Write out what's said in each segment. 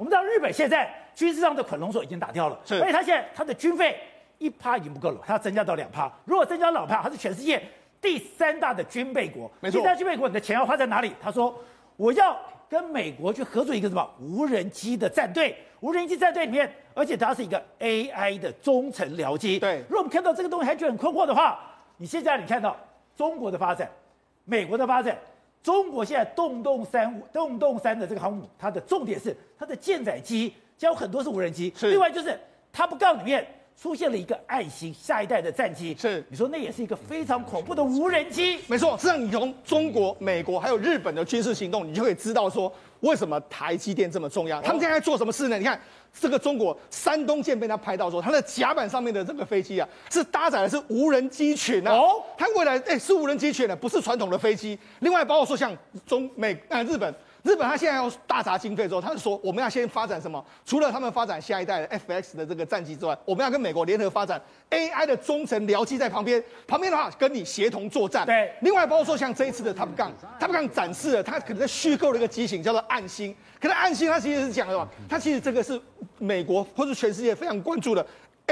我们知道日本现在军事上的捆龙锁已经打掉了，是而且他现在他的军费一趴已经不够了，他要增加到两趴。如果增加两趴，他是全世界第三大的军备国。没错第三大军备国，你的钱要花在哪里？他说我要跟美国去合作一个什么无人机的战队，无人机战队里面，而且它是一个 AI 的中程僚机。对如果我们看到这个东西还觉得很困惑的话，你现在你看到中国的发展，美国的发展。中国现在洞洞三洞洞三的这个航母，它的重点是它的舰载机，将有很多是无人机。是另外就是 Top Gun 里面出现了一个爱心下一代的战机。是你说那也是一个非常恐怖的无人机。没错，实际上你从中国、美国还有日本的军事行动，你就可以知道说为什么台积电这么重要。他们现在在做什么事呢？你看这个中国山东舰被他拍到说，它的甲板上面的这个飞机啊，是搭载的是无人机群啊。哦它未来哎是无人机群的，不是传统的飞机。另外包括说像中美呃日本。日本他现在要大砸经费之后，他就说我们要先发展什么？除了他们发展下一代的 FX 的这个战机之外，我们要跟美国联合发展 AI 的中程僚机在旁边，旁边的话跟你协同作战。对另外包括说像这一次的 Top Gun，Top Gun 展示了它可能在虚构的一个机型叫做暗星，可是暗星它其实是讲的什么？它其实这个是美国或是全世界非常关注的。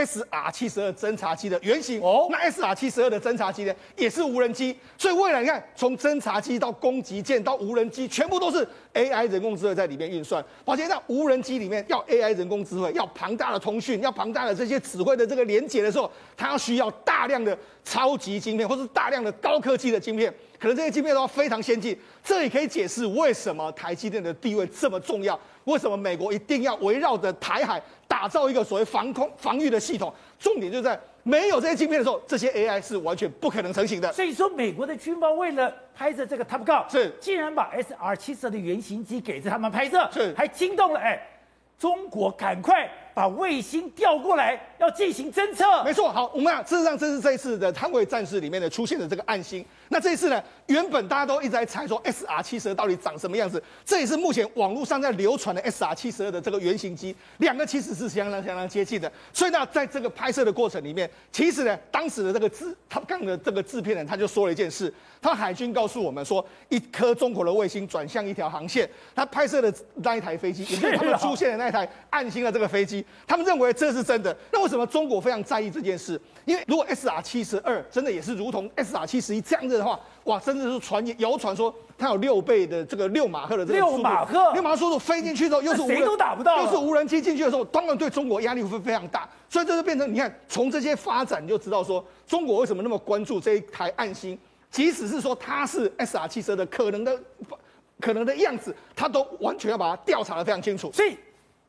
SR 七十二侦察机的原型。哦。那 SR 七十二的侦察机呢，也是无人机，所以未来你看，从侦察机到攻击舰到无人机，全部都是 AI 人工智慧在里面运算。而且在无人机里面要 AI 人工智慧，要庞大的通讯，要庞大的这些指挥的这个连接的时候，它要需要大量的超级晶片，或是大量的高科技的晶片，可能这些晶片都要非常先进。这也可以解释为什么台积电的地位这么重要，为什么美国一定要围绕着台海打造一个所谓防空防御的系统。重点就在没有这些晶片的时候，这些 AI 是完全不可能成型的。所以说，美国的军方为了拍摄这个 Top Gun，是竟然把 SR 七十二的原型机给着他们拍摄，是还惊动了哎，中国赶快把卫星调过来，要进行侦测。没错，好，我们啊，事实上这是这一次的捍卫战士里面的出现的这个暗星。那这一次呢，原本大家都一直在猜说 SR 七十二到底长什么样子，这也是目前网络上在流传的 SR 七十二的这个原型机，两个其实是相当相当接近的。所以呢，在这个拍摄的过程里面，其实呢，当时的这个制他刚的这个制片人他就说了一件事，他海军告诉我们说，一颗中国的卫星转向一条航线，他拍摄的那一台飞机，也就是他们出现的那台暗星的这个飞机，他们认为这是真的。那为什么中国非常在意这件事？因为如果 SR 七十二真的也是如同 SR 七十一这样子的话，哇，真的是传言谣传说它有六倍的这个六马赫的这个六马赫六马赫速度飞进去之后又是谁都打不到又是无人机进去的时候，当然对中国压力会非常大。所以这就变成你看，从这些发展你就知道说，中国为什么那么关注这一台暗星，即使是说它是 SR 七十二的可能的可能的样子，它都完全要把它调查的非常清楚。所以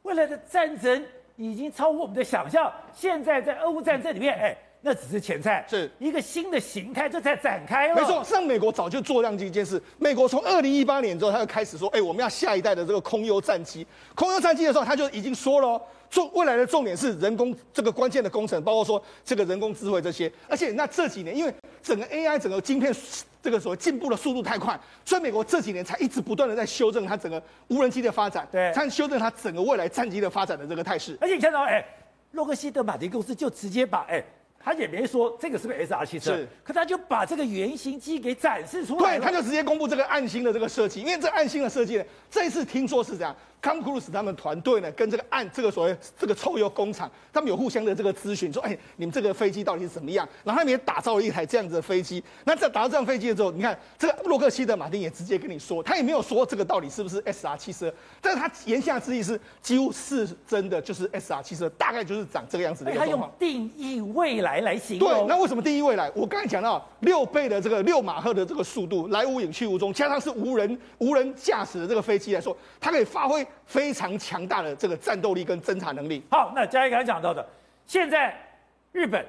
未来的战争已经超乎我们的想象。现在在俄乌战争里面，哎，那只是前菜，是一个新的形态，这才展开了。没错，像美国早就做这样一件事。美国从二零一八年之后，他就开始说，哎，我们要下一代的这个空优战机。空优战机的时候，他就已经说了哦，重未来的重点是人工这个关键的工程，包括说这个人工智慧这些。而且那这几年，因为整个 AI 整个晶片这个所谓进步的速度太快，所以美国这几年才一直不断的在修正它整个无人机的发展，对才修正它整个未来战机的发展的这个态势。而且你看到，哎，洛克希德马丁公司就直接把，哎，他也没说这个是不是 SR 汽车是，可他就把这个原型机给展示出来对，他就直接公布这个暗星的这个设计，因为这暗星的设计呢，这一次听说是这样，康普鲁斯他们团队呢跟这个案这个所谓这个臭鼬工厂，他们有互相的这个咨询，说，哎，你们这个飞机到底是怎么样？然后他们也打造了一台这样子的飞机。那在打造这样飞机的时候，你看这个洛克希德马丁也直接跟你说，他也没有说这个到底是不是 SR 七十二，但是他言下之意是几乎是真的，就是 SR 七十二，大概就是长这个样子的一个他用。定义未来来形容对，那为什么定义未来？我刚才讲到六倍的这个六马赫的这个速度，来无影去无踪，加上是无人无人驾驶的这个飞机来说，它可以发挥非常强大的这个战斗力跟侦查能力。好，那嘉义刚才讲到的，现在日本、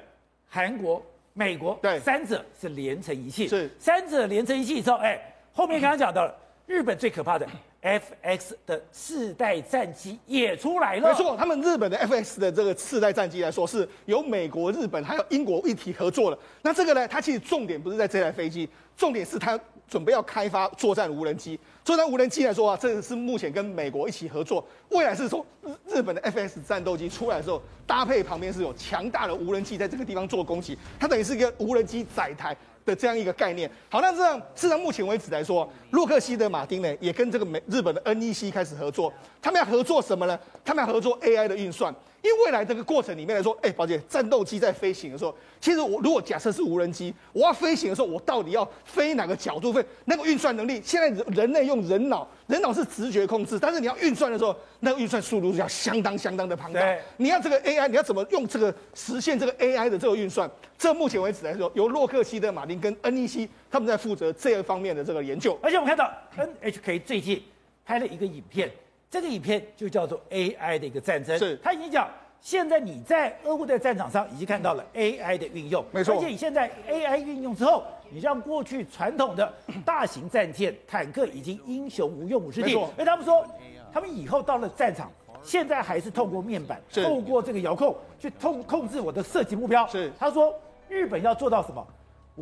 韩国、美国，对三者是连成一气。是三者连成一气之后，哎，后面刚刚讲到了，日本最可怕的 FX 的次代战机也出来了。没错，他们日本的 FX 的这个次代战机来说，是由美国、日本还有英国一体合作的。那这个呢，它其实重点不是在这台飞机，重点是它准备要开发作战无人机。作战无人机来说啊，这个是目前跟美国一起合作。未来是说日日本的 FX 战斗机出来的时候，搭配旁边是有强大的无人机在这个地方做攻击，它等于是一个无人机载台。的这样一个概念。好，那这样，事实上目前为止来说，洛克希德马丁呢也跟这个美日本的 NEC 开始合作，他们要合作什么呢？他们要合作 AI 的运算。因为未来这个过程里面来说，哎，宝姐，战斗机在飞行的时候，其实我如果假设是无人机，我要飞行的时候，我到底要飞哪个角度飞？那个运算能力，现在人类用人脑，人脑是直觉控制，但是你要运算的时候，那个运算速度是要相当相当的庞大。对你要这个 AI，你要怎么用这个实现这个 AI 的这个运算？这目前为止来说，由洛克希德马丁跟 NEC 他们在负责这一方面的这个研究。而且我们看到 NHK 最近拍了一个影片。这个影片就叫做 AI 的一个战争，是他已经讲，现在你在俄乌的战场上已经看到了 AI 的运用，没错。而且你现在 AI 运用之后，你让过去传统的大型战舰、坦克已经英雄无用武之地。没错。而他们说，他们以后到了战场，现在还是透过面板，透过这个遥控去控控制我的射击目标。是。他说，日本要做到什么？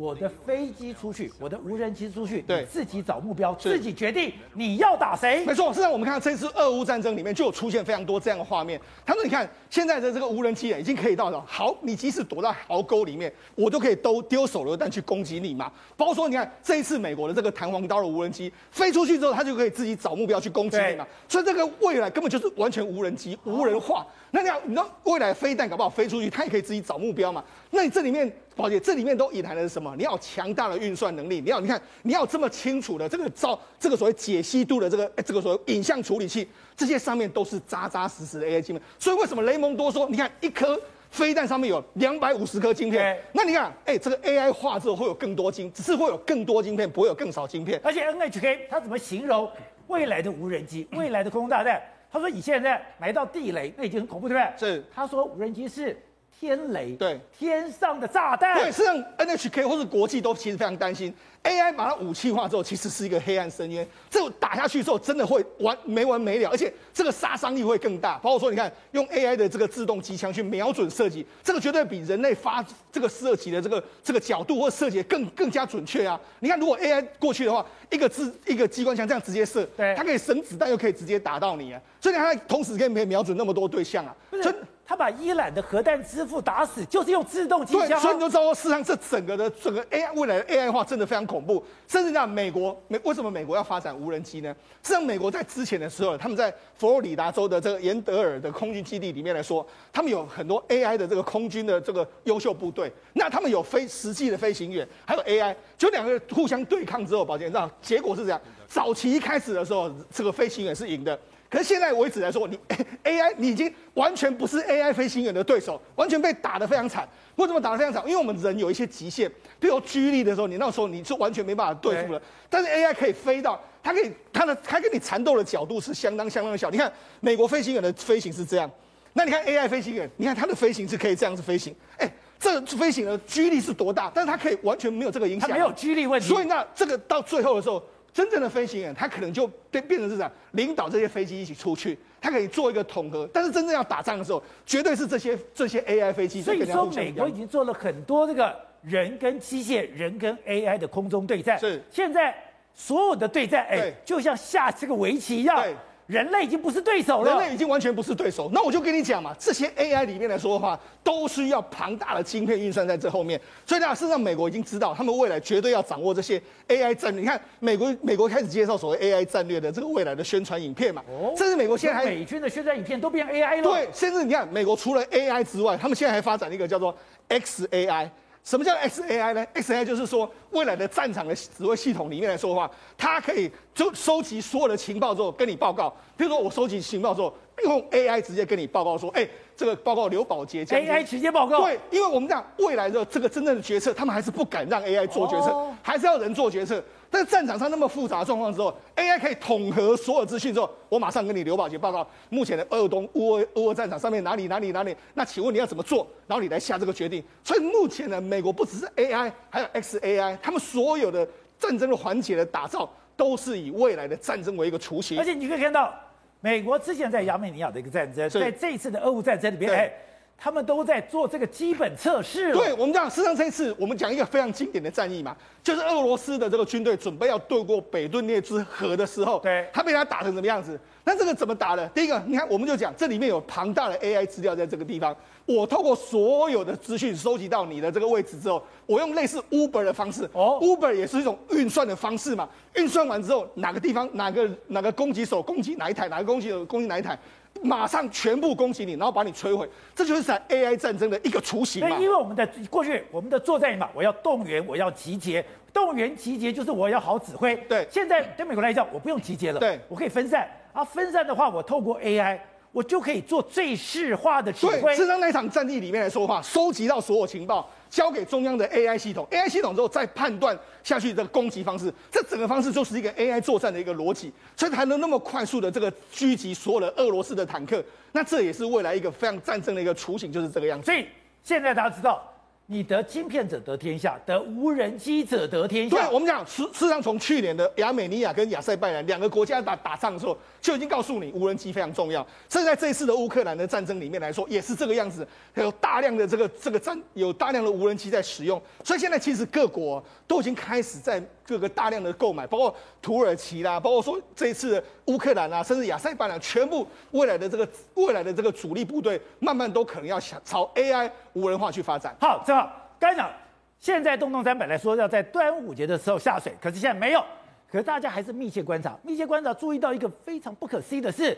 我的飞机出去，我的无人机出去，对，自己找目标，自己决定你要打谁。没错，实际上我们看到这次俄乌战争里面就有出现非常多这样的画面。他说：“你看现在的这个无人机已经可以到了，好，你即使躲在壕沟里面，我都可以都丢手榴弹去攻击你嘛。包括说，你看这一次美国的这个弹簧刀的无人机飞出去之后，它就可以自己找目标去攻击你嘛。所以这个未来根本就是完全无人机、无人化。那你要你知道未来飞弹搞不好飞出去，它也可以自己找目标嘛。那你这里面。”宝杰，这里面都隐含的是什么？你要强大的运算能力，你要你看，你要这么清楚的这个照，这个所谓解析度的这个这个所谓影像处理器，这些上面都是扎扎实实的 AI 晶片。所以为什么雷蒙多说，你看一颗飞弹上面有两百五十颗晶片？那你看，哎，这个 AI 化之后会有更多晶，只是会有更多晶片，不会有更少晶片。而且 NHK 它怎么形容未来的无人机、未来的空中大战？他说你现在埋到地雷，那已经很恐怖，对不对？是。他说无人机是。天雷，对，天上的炸弹，对，实际上 NHK 或是国际都其实非常担心。AI 把它武器化之后，其实是一个黑暗深渊。这打下去之后，真的会完没完没了，而且这个杀伤力会更大。包括说，你看用 AI 的这个自动机枪去瞄准射击，这个绝对比人类发这个射击的这个这个角度或射击更更加准确啊！你看，如果 AI 过去的话，一个自一个机关枪这样直接射，对，它可以省子弹，又可以直接打到你啊！所以它同时可以瞄准那么多对象啊！所以他把伊朗的核弹之父打死，就是用自动机枪。对，所以你就知道，事实上这整个的整个 AI 未来的 AI 化真的非常恐怖，甚至讲美国美为什么美国要发展无人机呢？实际上，美国在之前的时候，他们在佛罗里达州的这个严德尔的空军基地里面来说，他们有很多 AI 的这个空军的这个优秀部队，那他们有飞实际的飞行员，还有 AI，就两个人互相对抗之后，宝杰，你知道结果是这样？早期一开始的时候，这个飞行员是赢的。可是现在为止来说，你 AI 你已经完全不是 AI 飞行员的对手，完全被打得非常惨。为什么打得非常惨？因为我们人有一些极限，比如居力的时候，你那时候你是完全没办法对付了。但是 AI 可以飞到，它可以它的它跟你缠斗的角度是相当相当的小。你看美国飞行员的飞行是这样，那你看 AI 飞行员，你看它的飞行是可以这样子飞行。哎，这飞行的居力是多大？但是它可以完全没有这个影响，它没有居力问题。所以那这个到最后的时候。真正的飞行员，他可能就变变成是这样，领导这些飞机一起出去，他可以做一个统合。但是真正要打仗的时候，绝对是这些这些 AI 飞机。所以说，美国已经做了很多这个人跟机械、人跟 AI 的空中对战。是。现在所有的对战，哎，对就像下这个围棋一样。对。人类已经不是对手了，人类已经完全不是对手。那我就跟你讲嘛，这些 AI 里面来说的话，都需要庞大的晶片运算在这后面。所以呢，事实上美国已经知道，他们未来绝对要掌握这些 AI 战略。你看，美国美国开始介绍所谓 AI 战略的这个未来的宣传影片嘛。哦。甚至美国现在还美军的宣传影片都变 AI 了。对，甚至你看，美国除了 AI 之外，他们现在还发展一个叫做 XAI。什么叫 XAI 呢？XAI 就是说，未来的战场的指挥系统里面来说的话，它可以就收集所有的情报之后跟你报告。比如说，我收集情报之后，用 AI 直接跟你报告说，哎，这个报告刘宝杰 AI 直接报告。对，因为我们讲未来的这个真正的决策，他们还是不敢让 AI 做决策，哦、还是要人做决策。但是战场上那么复杂的状况之后，AI 可以统合所有资讯之后，我马上跟你刘宝杰报告目前的俄东乌俄乌俄战场上面哪里哪里哪里。那请问你要怎么做？然后你来下这个决定。所以目前呢，美国不只是 AI，还有 XAI，他们所有的战争的环节的打造，都是以未来的战争为一个雏形。而且你可以看到，美国之前在亚美尼亚的一个战争，在这一次的俄乌战争里面，哎，他们都在做这个基本测试。对，我们讲，事实上这一次我们讲一个非常经典的战役嘛，就是俄罗斯的这个军队准备要渡过北顿涅兹河的时候，对，他被他打成什么样子？那这个怎么打的？第一个，你看，我们就讲这里面有庞大的 AI 资料在这个地方。我透过所有的资讯收集到你的这个位置之后，我用类似 Uber 的方式，哦，Uber 也是一种运算的方式嘛。运算完之后，哪个地方哪个哪个攻击手攻击哪一台，哪个攻击手攻击哪一台。马上全部攻击你，然后把你摧毁，这就是在 AI 战争的一个雏形嘛。因为我们的过去，我们的作战嘛，我要动员，我要集结，动员集结就是我要好指挥。对，现在对美国来讲，我不用集结了，对，我可以分散。啊，分散的话，我透过 AI。我就可以做最适化的指挥。对，事实上那一场战役里面来说话，收集到所有情报，交给中央的 AI 系统，AI 系统之后再判断下去的攻击方式，这整个方式就是一个 AI 作战的一个逻辑，所以才能那么快速的这个狙击所有的俄罗斯的坦克。那这也是未来一个非常战争的一个雏形，就是这个样子。所以现在大家知道。你得芯片者得天下，得无人机者得天下。对，我们讲，事实上从去年的亚美尼亚跟亚塞拜然两个国家打打仗的时候，就已经告诉你无人机非常重要。甚至在这一次的乌克兰的战争里面来说，也是这个样子，有大量的这个这个战，有大量的无人机在使用。所以现在其实各国都已经开始在各个大量的购买，包括土耳其啦，包括说这一次的乌克兰啊，甚至亚塞拜然，全部未来的这个未来的这个主力部队，慢慢都可能要想朝 AI 无人化去发展。好，正好。刚才讲，现在洞洞山本来说要在端午节的时候下水，可是现在没有。可是大家还是密切观察，密切观察，注意到一个非常不可思议的事，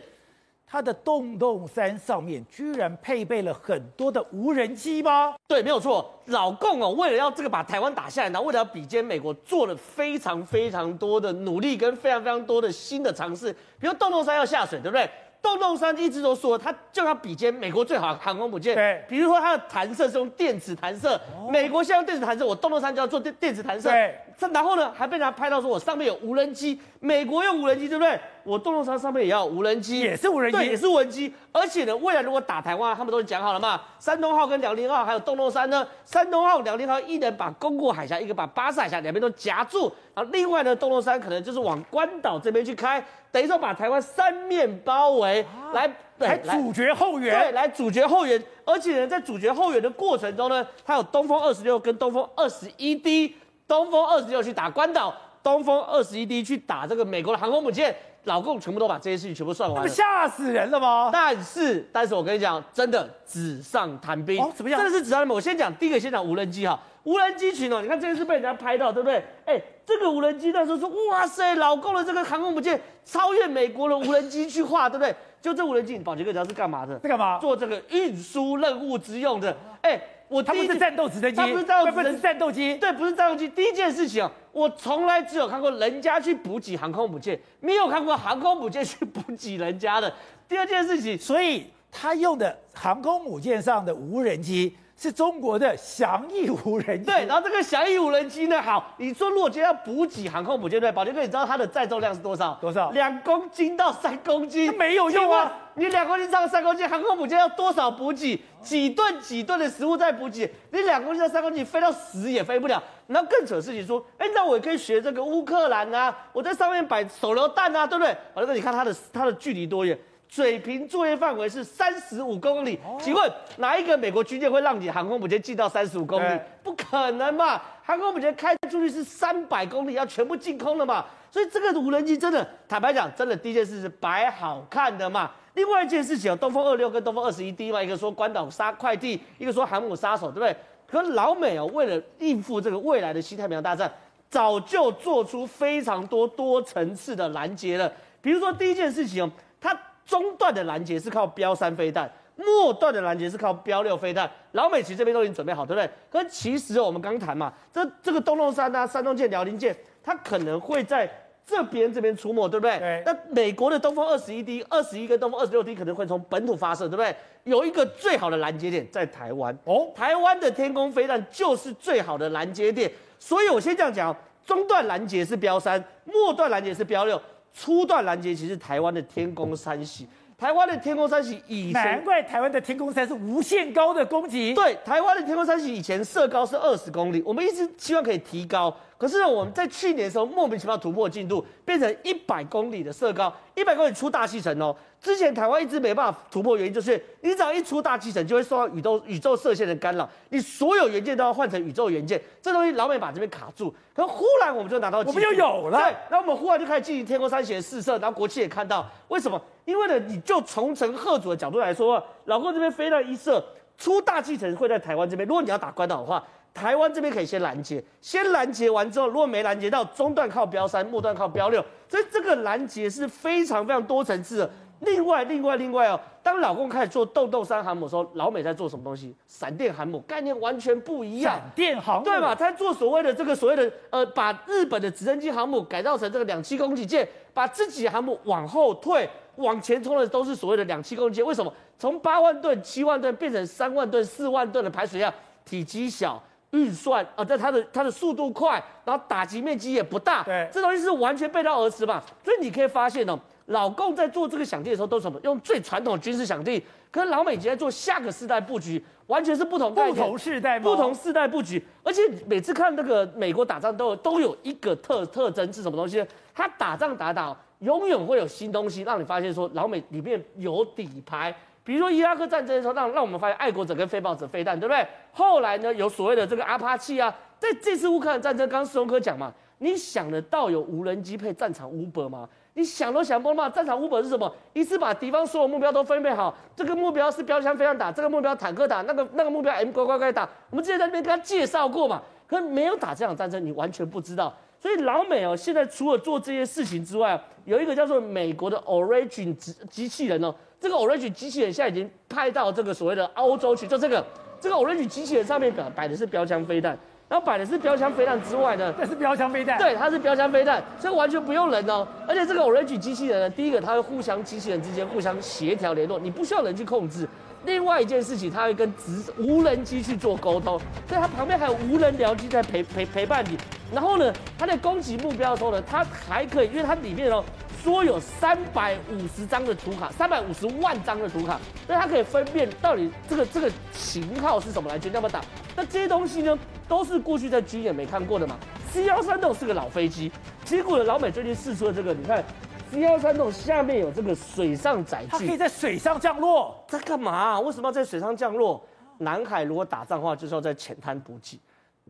它的洞洞山上面居然配备了很多的无人机吗？对，没有错。老共哦，为了要这个把台湾打下来，然后为了要比肩美国，做了非常非常多的努力跟非常非常多的新的尝试，比如洞洞山要下水，对不对？洞洞山一直都说，它就要比肩美国最好的航空母舰。对，比如说它的弹射是用电子弹射，哦、美国现在用电子弹射，我洞洞山就要做电电子弹射。对，然后呢，还被人家拍到说我上面有无人机，美国用无人机，对不对？我洞洞山上面也要无人机，也是无人机，对，也是无人机。而且呢，未来如果打台湾，他们都讲好了嘛，山东号跟辽宁号还有洞洞山呢，山东号、辽宁号一人把宫古海峡，一个把巴士海峡两边都夹住，然后另外呢，洞洞山可能就是往关岛这边去开，等于说把台湾三面包围，啊、来。来主角后援，对，来主角后援，而且呢，在主角后援的过程中呢，它有东风二十六跟东风二十一 D，东风二十六去打关岛，东风二十一 D 去打这个美国的航空母舰，老共全部都把这些事情全部算完了，不吓死人了吗？但是，但是我跟你讲，真的纸上谈兵，哦，怎么样？真的是纸上谈兵。我先讲第一个，先讲无人机哈，无人机群哦，你看这次被人家拍到，对不对？哎，这个无人机那时候说，哇塞，老共的这个航空母舰超越美国的无人机去画，对不对？就这无人机，保洁哥，你知道是干嘛的？在干嘛？做这个运输任务之用的。哎、欸，我第一它不是战斗直升机，他不是战斗直升机，不是战斗机，对，不是战斗机。第一件事情啊，我从来只有看过人家去补给航空母舰，没有看过航空母舰去补给人家的。第二件事情，所以他用的航空母舰上的无人机。是中国的翔翼无人机，对，然后这个翔翼无人机呢，好，你说如果今天要补给航空母舰，对，宝杰哥，你知道它的载重量是多少？多少？两公斤到三公斤，没有用啊！你两公斤到三公斤，航空母舰要多少补给？几吨几吨的食物在补给？你两公斤到三公斤，飞到死也飞不了。然后更扯的事情说，哎，那我也可以学这个乌克兰啊，我在上面摆手榴弹啊，对不对？宝杰哥，你看它的它的距离多远？水平作业范围是三十五公里，请问哪一个美国军舰会让你航空母舰进到三十五公里？不可能嘛！航空母舰开出去是三百公里，要全部进空了嘛？所以这个无人机真的，坦白讲，真的第一件事是摆好看的嘛。另外一件事情，东风二六跟东风二十一 D 嘛，一个说关岛杀快递，一个说航母杀手，对不对？可是老美哦，为了应付这个未来的西太平洋大战，早就做出非常多多层次的拦截了。比如说第一件事情哦，它。中段的拦截是靠标三飞弹，末段的拦截是靠标六飞弹。老美其实这边都已经准备好，对不对？可是其实我们刚谈嘛，这这个洞洞山啊、山东舰、辽宁舰，它可能会在这边这边出没，对不对？对。那美国的东风二十一 D、二十一跟东风二十六 D 可能会从本土发射，对不对？有一个最好的拦截点在台湾哦，台湾的天空飞弹就是最好的拦截点。所以我先这样讲，中段拦截是标三，末段拦截是标六。初段拦截其实台湾的天宫三系，台湾的天空三喜以前难怪台湾的天空三是无限高的攻击。对，台湾的天空三喜以前射高是二十公里，我们一直希望可以提高，可是呢，我们在去年的时候莫名其妙突破进度，变成一百公里的射高，一百公里出大气层哦。之前台湾一直没办法突破，原因就是你只要一出大气层，就会受到宇宙宇宙射线的干扰，你所有元件都要换成宇宙元件，这东西老美把这边卡住。可忽然我们就拿到，我们就有了，对，然后我们忽然就开始进行天空三型的试射，然后国际也看到，为什么？因为呢，你就从陈贺祖的角度来说，老贺这边飞弹一射，出大气层会在台湾这边，如果你要打关岛的话。台湾这边可以先拦截，先拦截完之后，如果没拦截到，中段靠标三，末段靠标六，所以这个拦截是非常非常多层次的。另外，另外，另外哦，当老公开始做豆豆山航母的时候，老美在做什么东西？闪电航母概念完全不一样。闪电航母，对吧？他做所谓的这个所谓的呃，把日本的直升机航母改造成这个两栖攻击舰，把自己航母往后退，往前冲的都是所谓的两栖攻击舰。为什么？从八万吨、七万吨变成三万吨、四万吨的排水量，体积小。预算啊，在它的它的速度快，然后打击面积也不大，对，这东西是完全背道而驰嘛。所以你可以发现哦，老共在做这个响地的时候都是什么？用最传统的军事响地，跟老美在做下个世代布局，完全是不同概念。不同世代，不同世代布局。而且每次看那个美国打仗都有都有一个特特征是什么东西？他打仗打打，永远会有新东西让你发现说老美里面有底牌。比如说伊拉克战争的时候，让让我们发现爱国者跟非暴者飞弹，对不对？后来呢，有所谓的这个阿帕契啊，在这次乌克兰战争，刚刚世聪哥讲嘛，你想得到有无人机配战场 Uber 吗？你想都想不到嘛，战场副本是什么？一次把敌方所有目标都分配好，这个目标是标枪飞弹打，这个目标坦克打，那个那个目标 M 乖乖乖打。我们之前在那边跟他介绍过嘛，可是没有打这场战争，你完全不知道。所以老美哦，现在除了做这些事情之外，有一个叫做美国的 Origin 机机器人哦。这个 Origin 机器人现在已经派到这个所谓的欧洲去，就这个这个 Origin 机器人上面摆摆的是标枪飞弹，然后摆的是标枪飞弹之外呢，这是标枪飞弹，对，它是标枪飞弹，所以完全不用人哦。而且这个 Origin 机器人呢，第一个它会互相机器人之间互相协调联络，你不需要人去控制。另外一件事情，它会跟直无人机去做沟通，所以它旁边还有无人僚机在陪陪陪伴你。然后呢，它在攻击目标的时候呢，它还可以，因为它里面哦。说有三百五十张的图卡，三百五十万张的图卡，那它可以分辨到底这个这个型号是什么来决定要不要打。那这些东西呢，都是过去在军演没看过的嘛。C 幺三洞是个老飞机，结果呢，老美最近试出了这个，你看 C 幺三洞下面有这个水上载具，它可以在水上降落，在干嘛？为什么要在水上降落？南海如果打仗的话，就是要在浅滩补给。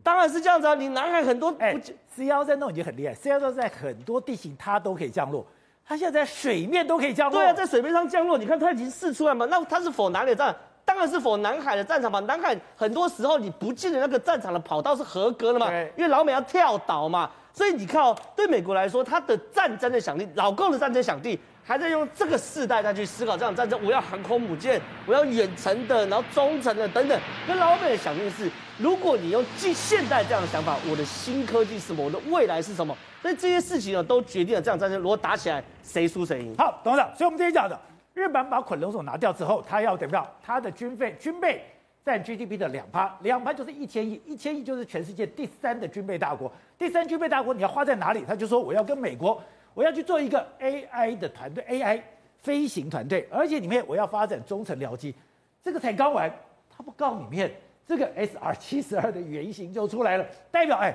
当然是这样子啊，你南海很多补给，C 幺三洞已经很厉害，C 幺三洞在很多地形它都可以降落。它现在在水面都可以降落，对啊，在水面上降落，你看它已经试出来嘛？那它是否哪里的战？当然是否南海的战场嘛？南海很多时候你不进的那个战场的跑道是合格的嘛？因为老美要跳岛嘛，所以你看哦，对美国来说，它的战争的响地，老共的战争响地。还在用这个世代再去思考这场战争，我要航空母舰，我要远程的，然后中程的等等。跟老美的想法是，如果你用近现代这样的想法，我的新科技是什么？我的未来是什么？所以这些事情呢，都决定了这场战争如果打起来，谁输谁赢。好，董事长，所以我们今天讲的，日本把捆龙手拿掉之后，他要怎么样？他的军费军备占 GDP 的两趴，两趴就是一千亿，一千亿就是全世界第三的军备大国。第三军备大国你要花在哪里？他就说我要跟美国。我要去做一个 AI 的团队，AI 飞行团队，而且里面我要发展中程僚机，这个才刚完，他不告里面这个 SR 七十二的原型就出来了，代表哎，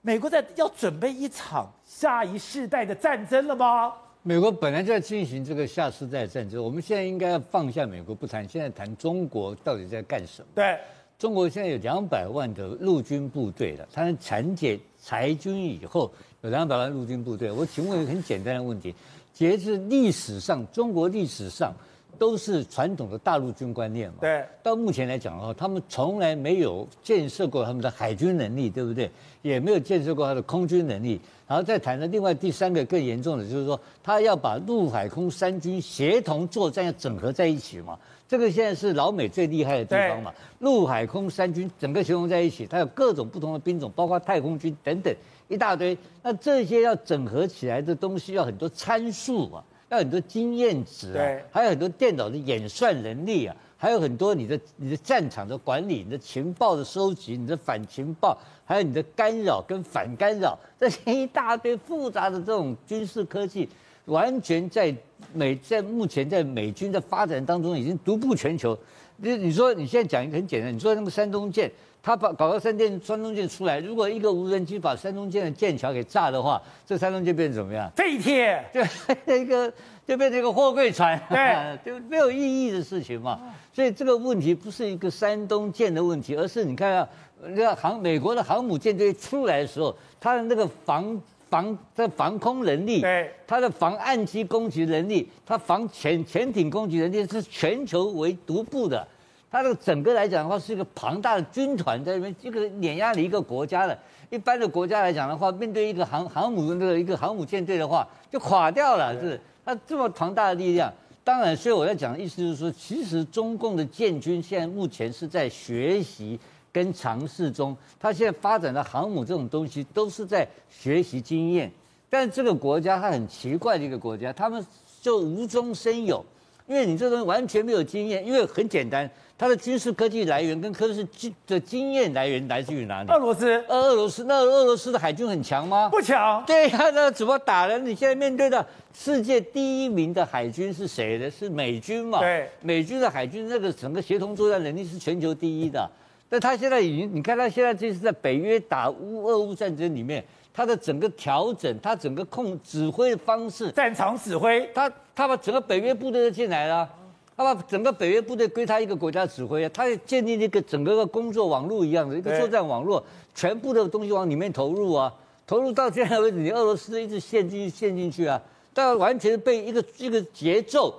美国在要准备一场下一世代的战争了吗？美国本来就在进行这个下世代战争，我们现在应该要放下美国不谈，现在谈中国到底在干什么？对，中国现在有两百万的陆军部队了，它裁减裁军以后。有两百万陆军部队，我请问一个很简单的问题：截至历史上，中国历史上都是传统的大陆军观念嘛？对。到目前来讲的话，他们从来没有建设过他们的海军能力，对不对？也没有建设过他的空军能力。然后再谈的另外第三个更严重的，就是说他要把陆海空三军协同作战，要整合在一起嘛？这个现在是老美最厉害的地方嘛？陆海空三军整个协同在一起，它有各种不同的兵种，包括太空军等等。一大堆，那这些要整合起来的东西要很多参数啊，要很多经验值啊，对还有很多电脑的演算能力啊，还有很多你的你的战场的管理、你的情报的收集、你的反情报，还有你的干扰跟反干扰，这些一大堆复杂的这种军事科技，完全在美在目前在美军的发展当中已经独步全球。你你说你现在讲一个很简单，你说那个山东舰，他把搞个山电山东舰出来，如果一个无人机把山东舰的舰桥给炸的话，这山东舰变成怎么样？废铁，对，一个就变成一个货柜船，对，就没有意义的事情嘛。所以这个问题不是一个山东舰的问题，而是你看啊，那个航美国的航母舰队出来的时候，它的那个防。防的防空能力，对它的防岸基攻击能力，它防潜潜艇攻击能力是全球为独步的。它的整个来讲的话，是一个庞大的军团在里面，一个碾压了一个国家的。一般的国家来讲的话，面对一个航航母的一个航母舰队的话，就垮掉了。是它这么庞大的力量。当然，所以我在讲的意思就是说，其实中共的建军现在目前是在学习。跟尝试中，他现在发展的航母这种东西都是在学习经验，但这个国家它很奇怪的一个国家，他们就无中生有，因为你这东西完全没有经验，因为很简单，它的军事科技来源跟科技的经验来源来自于哪里？俄罗斯，俄俄罗斯，那俄罗斯的海军很强吗？不强。对呀，那怎么打呢？你现在面对的世界第一名的海军是谁呢？是美军嘛？对，美军的海军那个整个协同作战能力是全球第一的。但他现在已经，你看他现在这是在北约打乌俄乌战争里面，他的整个调整，他整个控指挥的方式，战场指挥，他他把整个北约部队都进来了，他把整个北约部队归他一个国家指挥，他也建立了一个整个的工作网络一样的一个作战网络，全部的东西往里面投入啊，投入到现在为止，你俄罗斯一直陷进陷进去啊，但完全被一个一个节奏，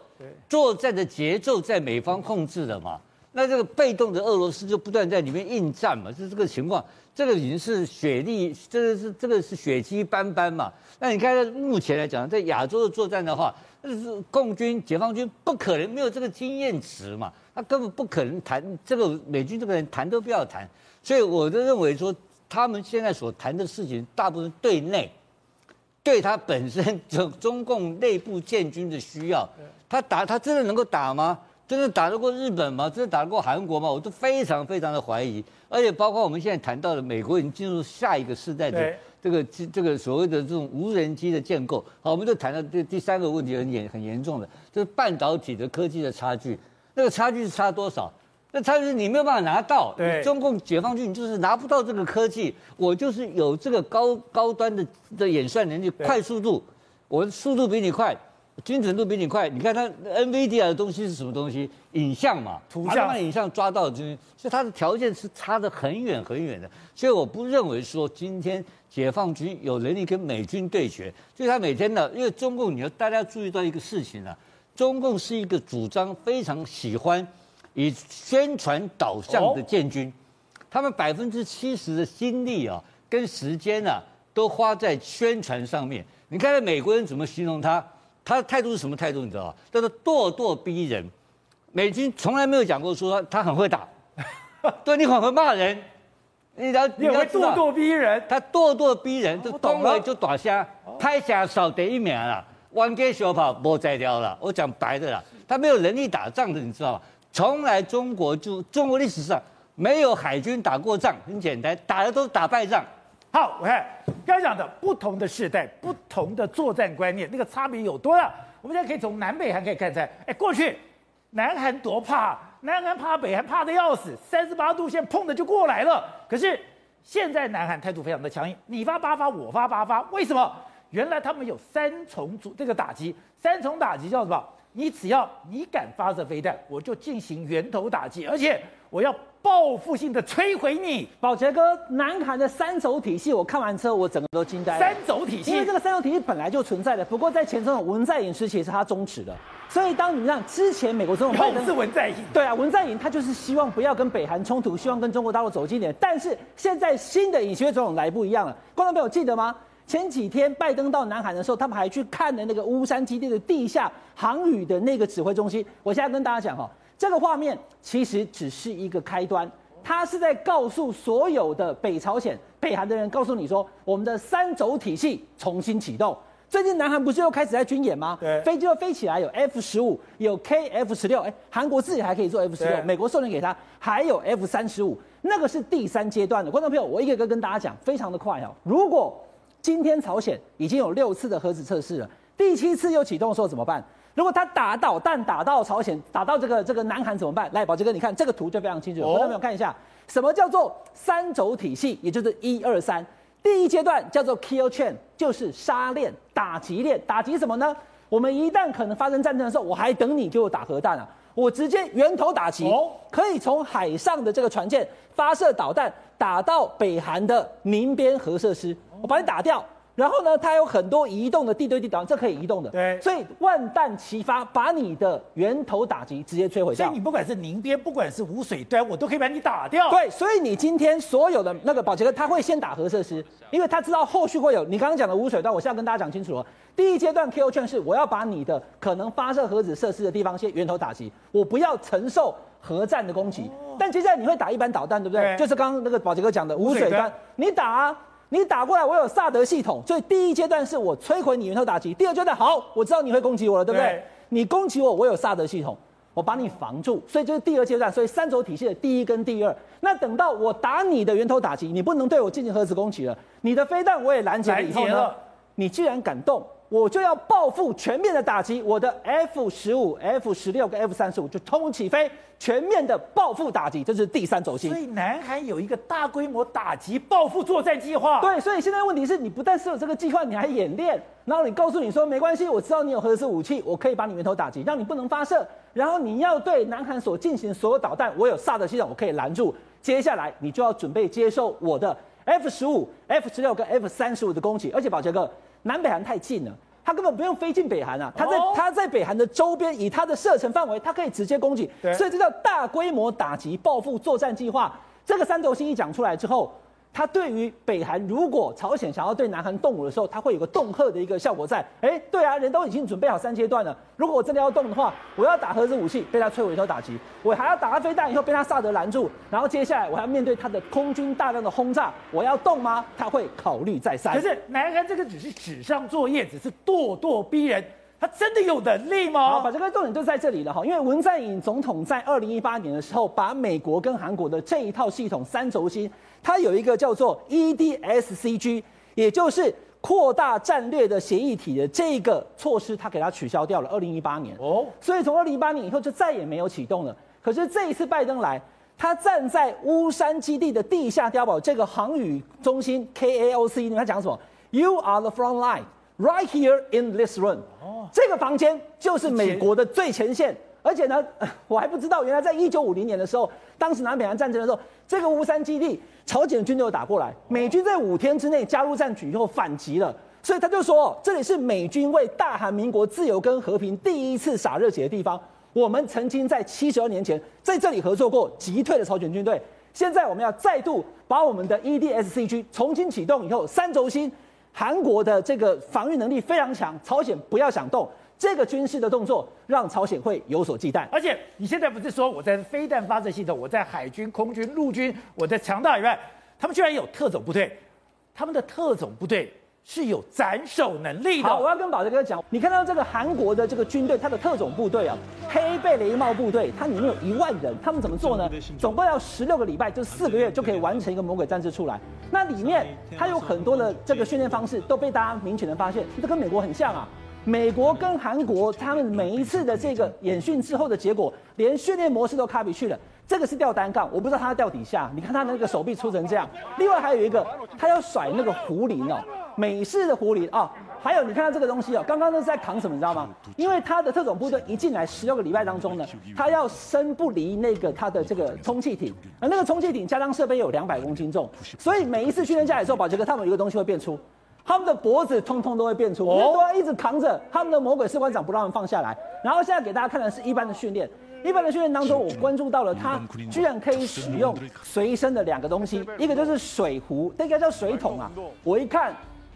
作战的节奏在美方控制的嘛。那这个被动的俄罗斯就不断在里面应战嘛，是这个情况，这个已经是血力，这个是这个是血迹斑斑嘛。那你看，目前来讲，在亚洲的作战的话，那是共军、解放军不可能没有这个经验值嘛，他根本不可能谈这个美军这个人谈都不要谈。所以我就认为说，他们现在所谈的事情，大部分对内，对他本身就中共内部建军的需要，他打他真的能够打吗？真的打得过日本吗？真的打得过韩国吗？我都非常非常的怀疑。而且包括我们现在谈到的，美国已经进入下一个世代的这个这个所谓的这种无人机的建构。好，我们就谈到这第三个问题很严很严重的，就是半导体的科技的差距。那个差距是差多少？那差距是你没有办法拿到。对，中共解放军你就是拿不到这个科技，我就是有这个高高端的的演算能力、快速度，我的速度比你快。精准度比你快，你看它 NVIDIA 的东西是什么东西？影像嘛，图像，把影像抓到的所以它的条件是差得很远很远的。所以我不认为说今天解放军有能力跟美军对决。所以他每天呢，因为中共，你要大家注意到一个事情啊，中共是一个主张非常喜欢以宣传导向的建军，他们百分之七十的心力啊跟时间啊都花在宣传上面。你看看美国人怎么形容他？他的态度是什么态度？你知道吗？叫做咄咄逼人。美军从来没有讲过说他很会打，对，你很会骂人，你要你要咄咄逼人。他咄咄逼人，就动了就打下，拍下少得一名了，弯街小跑不摘掉了。我讲白的啦，他没有能力打仗的，你知道吗？从来中国就中国历史上没有海军打过仗，很简单，打的都是打败仗。好，我看刚才讲的不同的世代、不同的作战观念，那个差别有多大？我们现在可以从南北韩可以看出来。哎，过去南韩多怕，南韩怕北韩怕的要死，三十八度线碰的就过来了。可是现在南韩态度非常的强硬，你发八发，我发八发，为什么？原来他们有三重组这个打击，三重打击叫什么？你只要你敢发射飞弹，我就进行源头打击，而且我要。报复性的摧毁你，宝杰哥，南韩的三轴体系，我看完之后，我整个都惊呆了。三轴体系，因为这个三轴体系本来就存在的，不过在前总统文在寅时期是他终止的。所以当你让之前美国总统拜登是文在寅，对啊，文在寅他就是希望不要跟北韩冲突，希望跟中国大陆走近点。但是现在新的尹锡悦总统来不一样了，观众朋友记得吗？前几天拜登到南韩的时候，他们还去看了那个乌山基地的地下航宇的那个指挥中心。我现在跟大家讲哈。这个画面其实只是一个开端，它是在告诉所有的北朝鲜、北韩的人，告诉你说，我们的三轴体系重新启动。最近南韩不是又开始在军演吗？对，飞机又飞起来，有 F 十五，有 KF 十六，哎，韩国自己还可以做 F 十六，美国授权给他，还有 F 三十五，那个是第三阶段的。观众朋友，我一个一个跟大家讲，非常的快哦。如果今天朝鲜已经有六次的核子测试了。第七次又启动的时候怎么办？如果他打导弹打到朝鲜，打到这个这个南韩怎么办？来，宝杰哥，你看这个图就非常清楚，观众朋友看一下，什么叫做三轴体系，也就是一二三。第一阶段叫做 kill chain，就是杀链、打击链，打击什么呢？我们一旦可能发生战争的时候，我还等你给我打核弹啊？我直接源头打击，可以从海上的这个船舰发射导弹，打到北韩的民边核设施，我把你打掉。然后呢，它有很多移动的地对地导弹，这可以移动的。对，所以万弹齐发，把你的源头打击直接摧毁掉。所以你不管是宁边，不管是无水端，我都可以把你打掉。对，所以你今天所有的那个保洁哥，他会先打核设施，因为他知道后续会有你刚刚讲的无水端。我现在跟大家讲清楚了，第一阶段 KO 券是我要把你的可能发射核子设施的地方先源头打击，我不要承受核战的攻击。哦、但接下来你会打一般导弹，对不对？对，就是刚刚那个宝杰哥讲的无水端，水你打啊。你打过来，我有萨德系统，所以第一阶段是我摧毁你源头打击。第二阶段好，我知道你会攻击我了，对不对？对，你攻击我，我有萨德系统，我把你防住，所以这是第二阶段。所以三轴体系的第一跟第二。那等到我打你的源头打击，你不能对我进行核子攻击了。你的飞弹我也拦截了以后呢，你既然敢动。我就要报复全面的打击，我的 F 十五、F 十六跟 F 三十五就通通起飞，全面的报复打击，这是第三轴心。所以南韩有一个大规模打击报复作战计划。对，所以现在问题是你不但是有这个计划，你还演练，然后你告诉你说没关系，我知道你有核子武器，我可以把你源头打击，让你不能发射。然后你要对南韩所进行所有导弹，我有萨德系统，我可以拦住。接下来你就要准备接受我的 F 十五、F 十六跟 F 三十五的攻击，而且宝杰哥。南北韩太近了，他根本不用飞进北韩啊！他在他在北韩的周边，以他的射程范围，他可以直接攻击。所以这叫大规模打击报复作战计划。这个三轴心一讲出来之后。它对于北韩，如果朝鲜想要对南韩动武的时候，它会有个恫吓的一个效果在。哎，对啊，人都已经准备好三阶段了。如果我真的要动的话，我要打核子武器，被他摧毁以后打击；我还要打他飞弹以后被他萨德拦住。然后接下来我还要面对他的空军大量的轰炸，我要动吗？他会考虑再三。可是南韩这个只是纸上作业，只是咄咄逼人，他真的有能力吗？好，把这个重点就在这里了哈。因为文在寅总统在二零一八年的时候，把美国跟韩国的这一套系统三轴心。它有一个叫做 EDSCG，也就是扩大战略的协议体的这个措施，它给它取消掉了。二零一八年哦，所以从二零一八年以后就再也没有启动了。可是这一次拜登来，他站在乌山基地的地下碉堡这个航宇中心 KAOC，你们讲什么？You are the front line right here in this room。哦，这个房间就是美国的最前线。而且呢，我还不知道，原来在一九五零年的时候，当时南北韩战争的时候，这个乌山基地，朝鲜军队打过来，美军在五天之内加入战局以后反击了，所以他就说，这里是美军为大韩民国自由跟和平第一次洒热血的地方。我们曾经在七十二年前在这里合作过，击退了朝鲜军队。现在我们要再度把我们的 EDSCG 重新启动以后，三轴心，韩国的这个防御能力非常强，朝鲜不要想动。这个军事的动作让朝鲜会有所忌惮，而且你现在不是说我在飞弹发射系统，我在海军、空军、陆军，我在强大以外，他们居然有特种部队，他们的特种部队是有斩首能力的。好，我要跟宝杰哥讲，你看到这个韩国的这个军队，它的特种部队啊，黑贝雷帽部队，它里面有一万人，他们怎么做呢？总共要十六个礼拜，就四个月就可以完成一个魔鬼战士出来。那里面它有很多的这个训练方式都被大家明显的发现，这跟美国很像啊。美国跟韩国，他们每一次的这个演训之后的结果，连训练模式都卡比去了。这个是吊单杠，我不知道他吊底下。你看他那个手臂粗成这样。另外还有一个，他要甩那个壶铃哦，美式的壶铃啊。还有你看到这个东西哦，刚刚那是在扛什么，你知道吗？因为他的特种部队一进来十六个礼拜当中呢，他要身不离那个他的这个充气艇，而那个充气艇加装设备有两百公斤重，所以每一次训练下来之后，宝杰哥他们有一个东西会变粗。他们的脖子通通都会变粗，哦、都要一直扛着他们的魔鬼士官长不让他们放下来。然后现在给大家看的是一般的训练，一般的训练当中，我关注到了他居然可以使用随身的两个东西，一个就是水壶，那个叫水桶啊。我一看，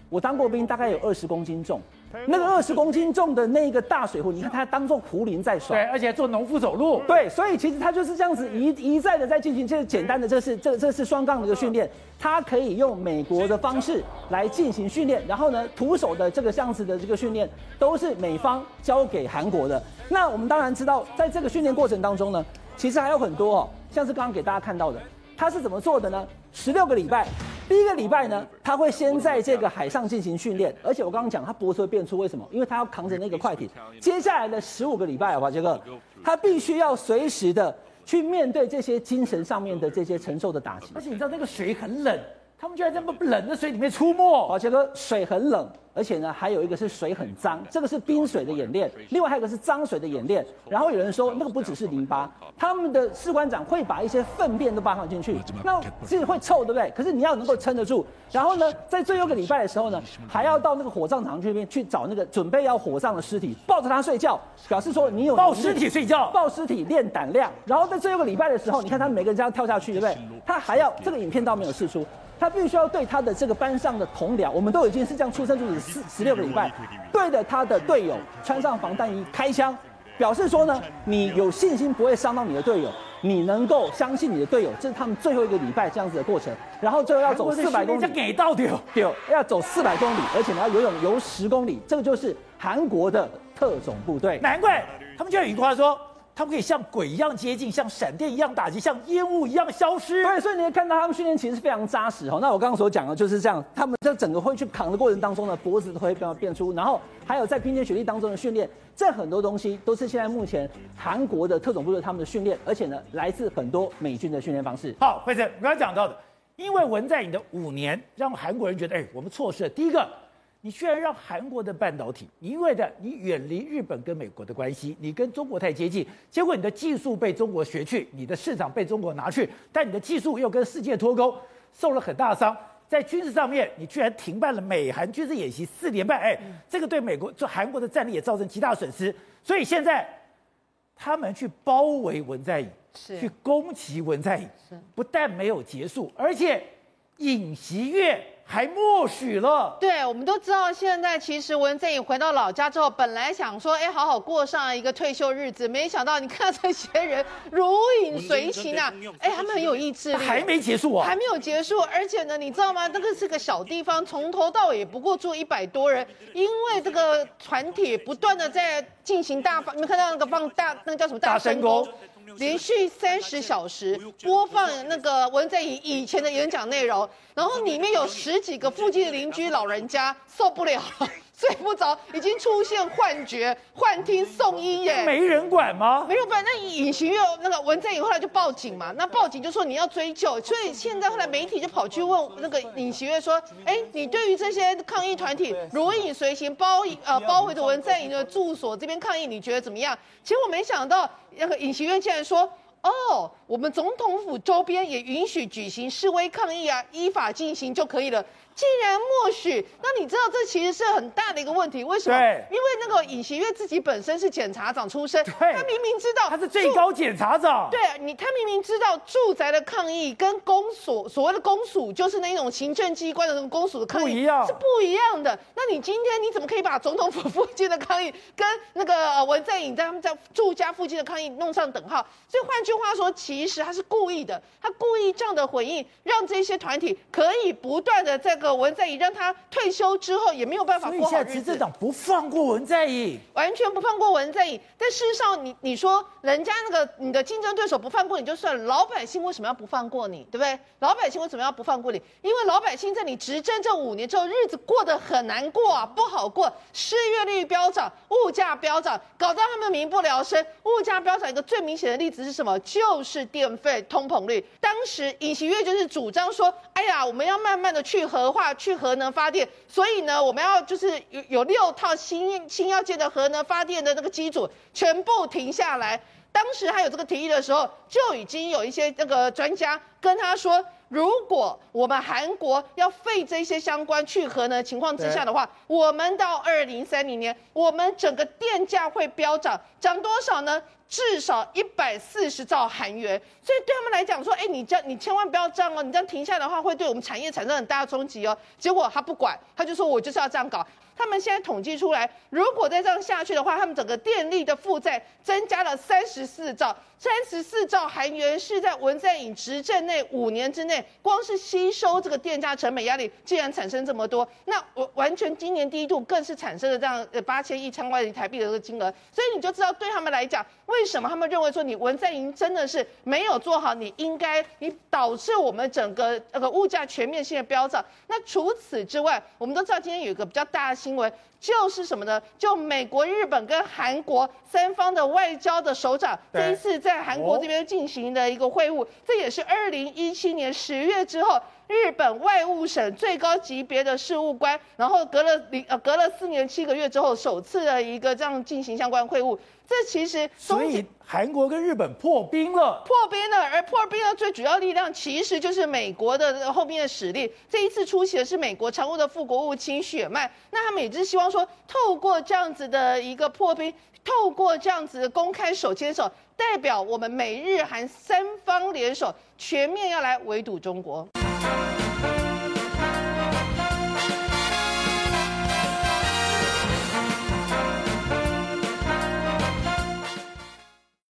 我当过兵，大概有二十公斤重。那个二十公斤重的那个大水壶，你看它当做壶铃在甩，对，而且做农夫走路，对，所以其实它就是这样子一一再的在进行这个简单的，这是这这是双杠的一个训练，它可以用美国的方式来进行训练，然后呢，徒手的这个这样子的这个训练都是美方交给韩国的。那我们当然知道，在这个训练过程当中呢，其实还有很多哦，像是刚刚给大家看到的，它是怎么做的呢？十六个礼拜。第一个礼拜呢，他会先在这个海上进行训练，而且我刚刚讲他脖子会变粗，为什么？因为他要扛着那个快艇。接下来的十五个礼拜啊，华杰哥，他必须要随时的去面对这些精神上面的这些承受的打击，而且你知道那个水很冷。他们居然在这么冷的水里面出没，而且个水很冷，而且呢，还有一个是水很脏，这个是冰水的演练。另外还有一个是脏水的演练。然后有人说，那个不只是淋巴，他们的士官长会把一些粪便都搬放进去，那其实会臭，对不对？可是你要能够撑得住。然后呢，在最后一个礼拜的时候呢，还要到那个火葬场这边去找那个准备要火葬的尸体，抱着他睡觉，表示说你有抱尸体睡觉，抱尸体练胆量。然后在最后一个礼拜的时候，你看他们每个人这样跳下去，对不对？他还要这个影片倒没有试出。他必须要对他的这个班上的同僚，我们都已经是这样出生就是四十六个礼拜，对着他的队友穿上防弹衣开枪，表示说呢，你有信心不会伤到你的队友，你能够相信你的队友，这是他们最后一个礼拜这样子的过程。然后最后要走四百公里，给到丢丢，要走四百公里，而且呢要游泳游十公里，这个就是韩国的特种部队。难怪他们就有一句话说。他们可以像鬼一样接近，像闪电一样打击，像烟雾一样消失。对，所以你会看到他们训练其实是非常扎实哈。那我刚刚所讲的就是这样，他们在整个会去扛的过程当中呢，脖子都会变变粗，然后还有在冰天雪地当中的训练，这很多东西都是现在目前韩国的特种部队他们的训练，而且呢来自很多美军的训练方式。好，惠子，我刚刚讲到的，因为文在寅的五年，让韩国人觉得，哎，我们错失了第一个。你居然让韩国的半导体，因为的你远离日本跟美国的关系，你跟中国太接近，结果你的技术被中国学去，你的市场被中国拿去，但你的技术又跟世界脱钩，受了很大伤。在军事上面，你居然停办了美韩军事演习四年半，哎，这个对美国、就韩国的战力也造成极大损失。所以现在他们去包围文在寅，是去攻击文在寅，不但没有结束，而且尹锡悦。还默许了。对，我们都知道，现在其实文在寅回到老家之后，本来想说，哎，好好过上一个退休日子，没想到你看这些人如影随形啊，哎，他们很有意志力。还没结束啊？还没有结束，而且呢，你知道吗？那个是个小地方，从头到尾不过住一百多人，因为这个团体不断的在进行大放，你们看到那个放大，那个叫什么大声公？连续三十小时播放那个文在寅以前的演讲内容，然后里面有十几个附近的邻居老人家受不了。睡不着，已经出现幻觉、幻听、送医耶，没人管吗？没有管。那尹锡悦那个文在寅后来就报警嘛，那报警就说你要追究，所以现在后来媒体就跑去问那个尹锡悦说，哎，你对于这些抗议团体如影随形包呃包围着文在寅的住所这边抗议，你觉得怎么样？结果没想到那个尹锡悦竟然说。哦，我们总统府周边也允许举行示威抗议啊，依法进行就可以了。既然默许，那你知道这其实是很大的一个问题，为什么？因为那个尹锡悦自己本身是检察长出身，他明明知道他是最高检察长，对你，他明明知道住宅的抗议跟公所所谓的公署，就是那种行政机关的那种公署的抗议不一样，是不一样的。那你今天你怎么可以把总统府附近的抗议跟那个文在寅在他们在住家附近的抗议弄上等号？所以换句话说，其实他是故意的，他故意这样的回应，让这些团体可以不断的这个。文在寅让他退休之后也没有办法过好日子。执政党不放过文在寅，完全不放过文在寅。但事实上你，你你说人家那个你的竞争对手不放过你就算了，老百姓为什么要不放过你？对不对？老百姓为什么要不放过你？因为老百姓在你执政这五年之后，日子过得很难过啊，不好过，失业率飙涨，物价飙涨，搞到他们民不聊生。物价飙涨一个最明显的例子是什么？就是电费通膨率。当时尹锡悦就是主张说，哎呀，我们要慢慢的去核化。去核能发电，所以呢，我们要就是有有六套新新要建的核能发电的那个机组全部停下来。当时他有这个提议的时候，就已经有一些那个专家跟他说，如果我们韩国要废这些相关去核能的情况之下的话，我们到二零三零年，我们整个电价会飙涨，涨多少呢？至少一百四十兆韩元，所以对他们来讲说，哎，你这样你千万不要这样哦，你这样停下来的话，会对我们产业产生很大的冲击哦。结果他不管，他就说我就是要这样搞。他们现在统计出来，如果再这样下去的话，他们整个电力的负债增加了三十四兆，三十四兆韩元是在文在寅执政内五年之内，光是吸收这个电价成本压力，竟然产生这么多，那我完全今年第一度更是产生了这样呃八千亿千万台币的这个金额，所以你就知道对他们来讲，为为什么他们认为说你文在寅真的是没有做好？你应该你导致我们整个那个物价全面性的飙涨。那除此之外，我们都知道今天有一个比较大的新闻，就是什么呢？就美国、日本跟韩国三方的外交的首长这一次在韩国这边进行的一个会晤，这也是二零一七年十月之后。日本外务省最高级别的事务官，然后隔了零呃隔了四年七个月之后，首次的一个这样进行相关会晤，这其实所以韩国跟日本破冰了，破冰了，而破冰的最主要力量其实就是美国的后面的实力。这一次出席的是美国常务的副国务卿雪曼，那他们也是希望说，透过这样子的一个破冰，透过这样子公开手牵手，代表我们美日韩三方联手，全面要来围堵中国。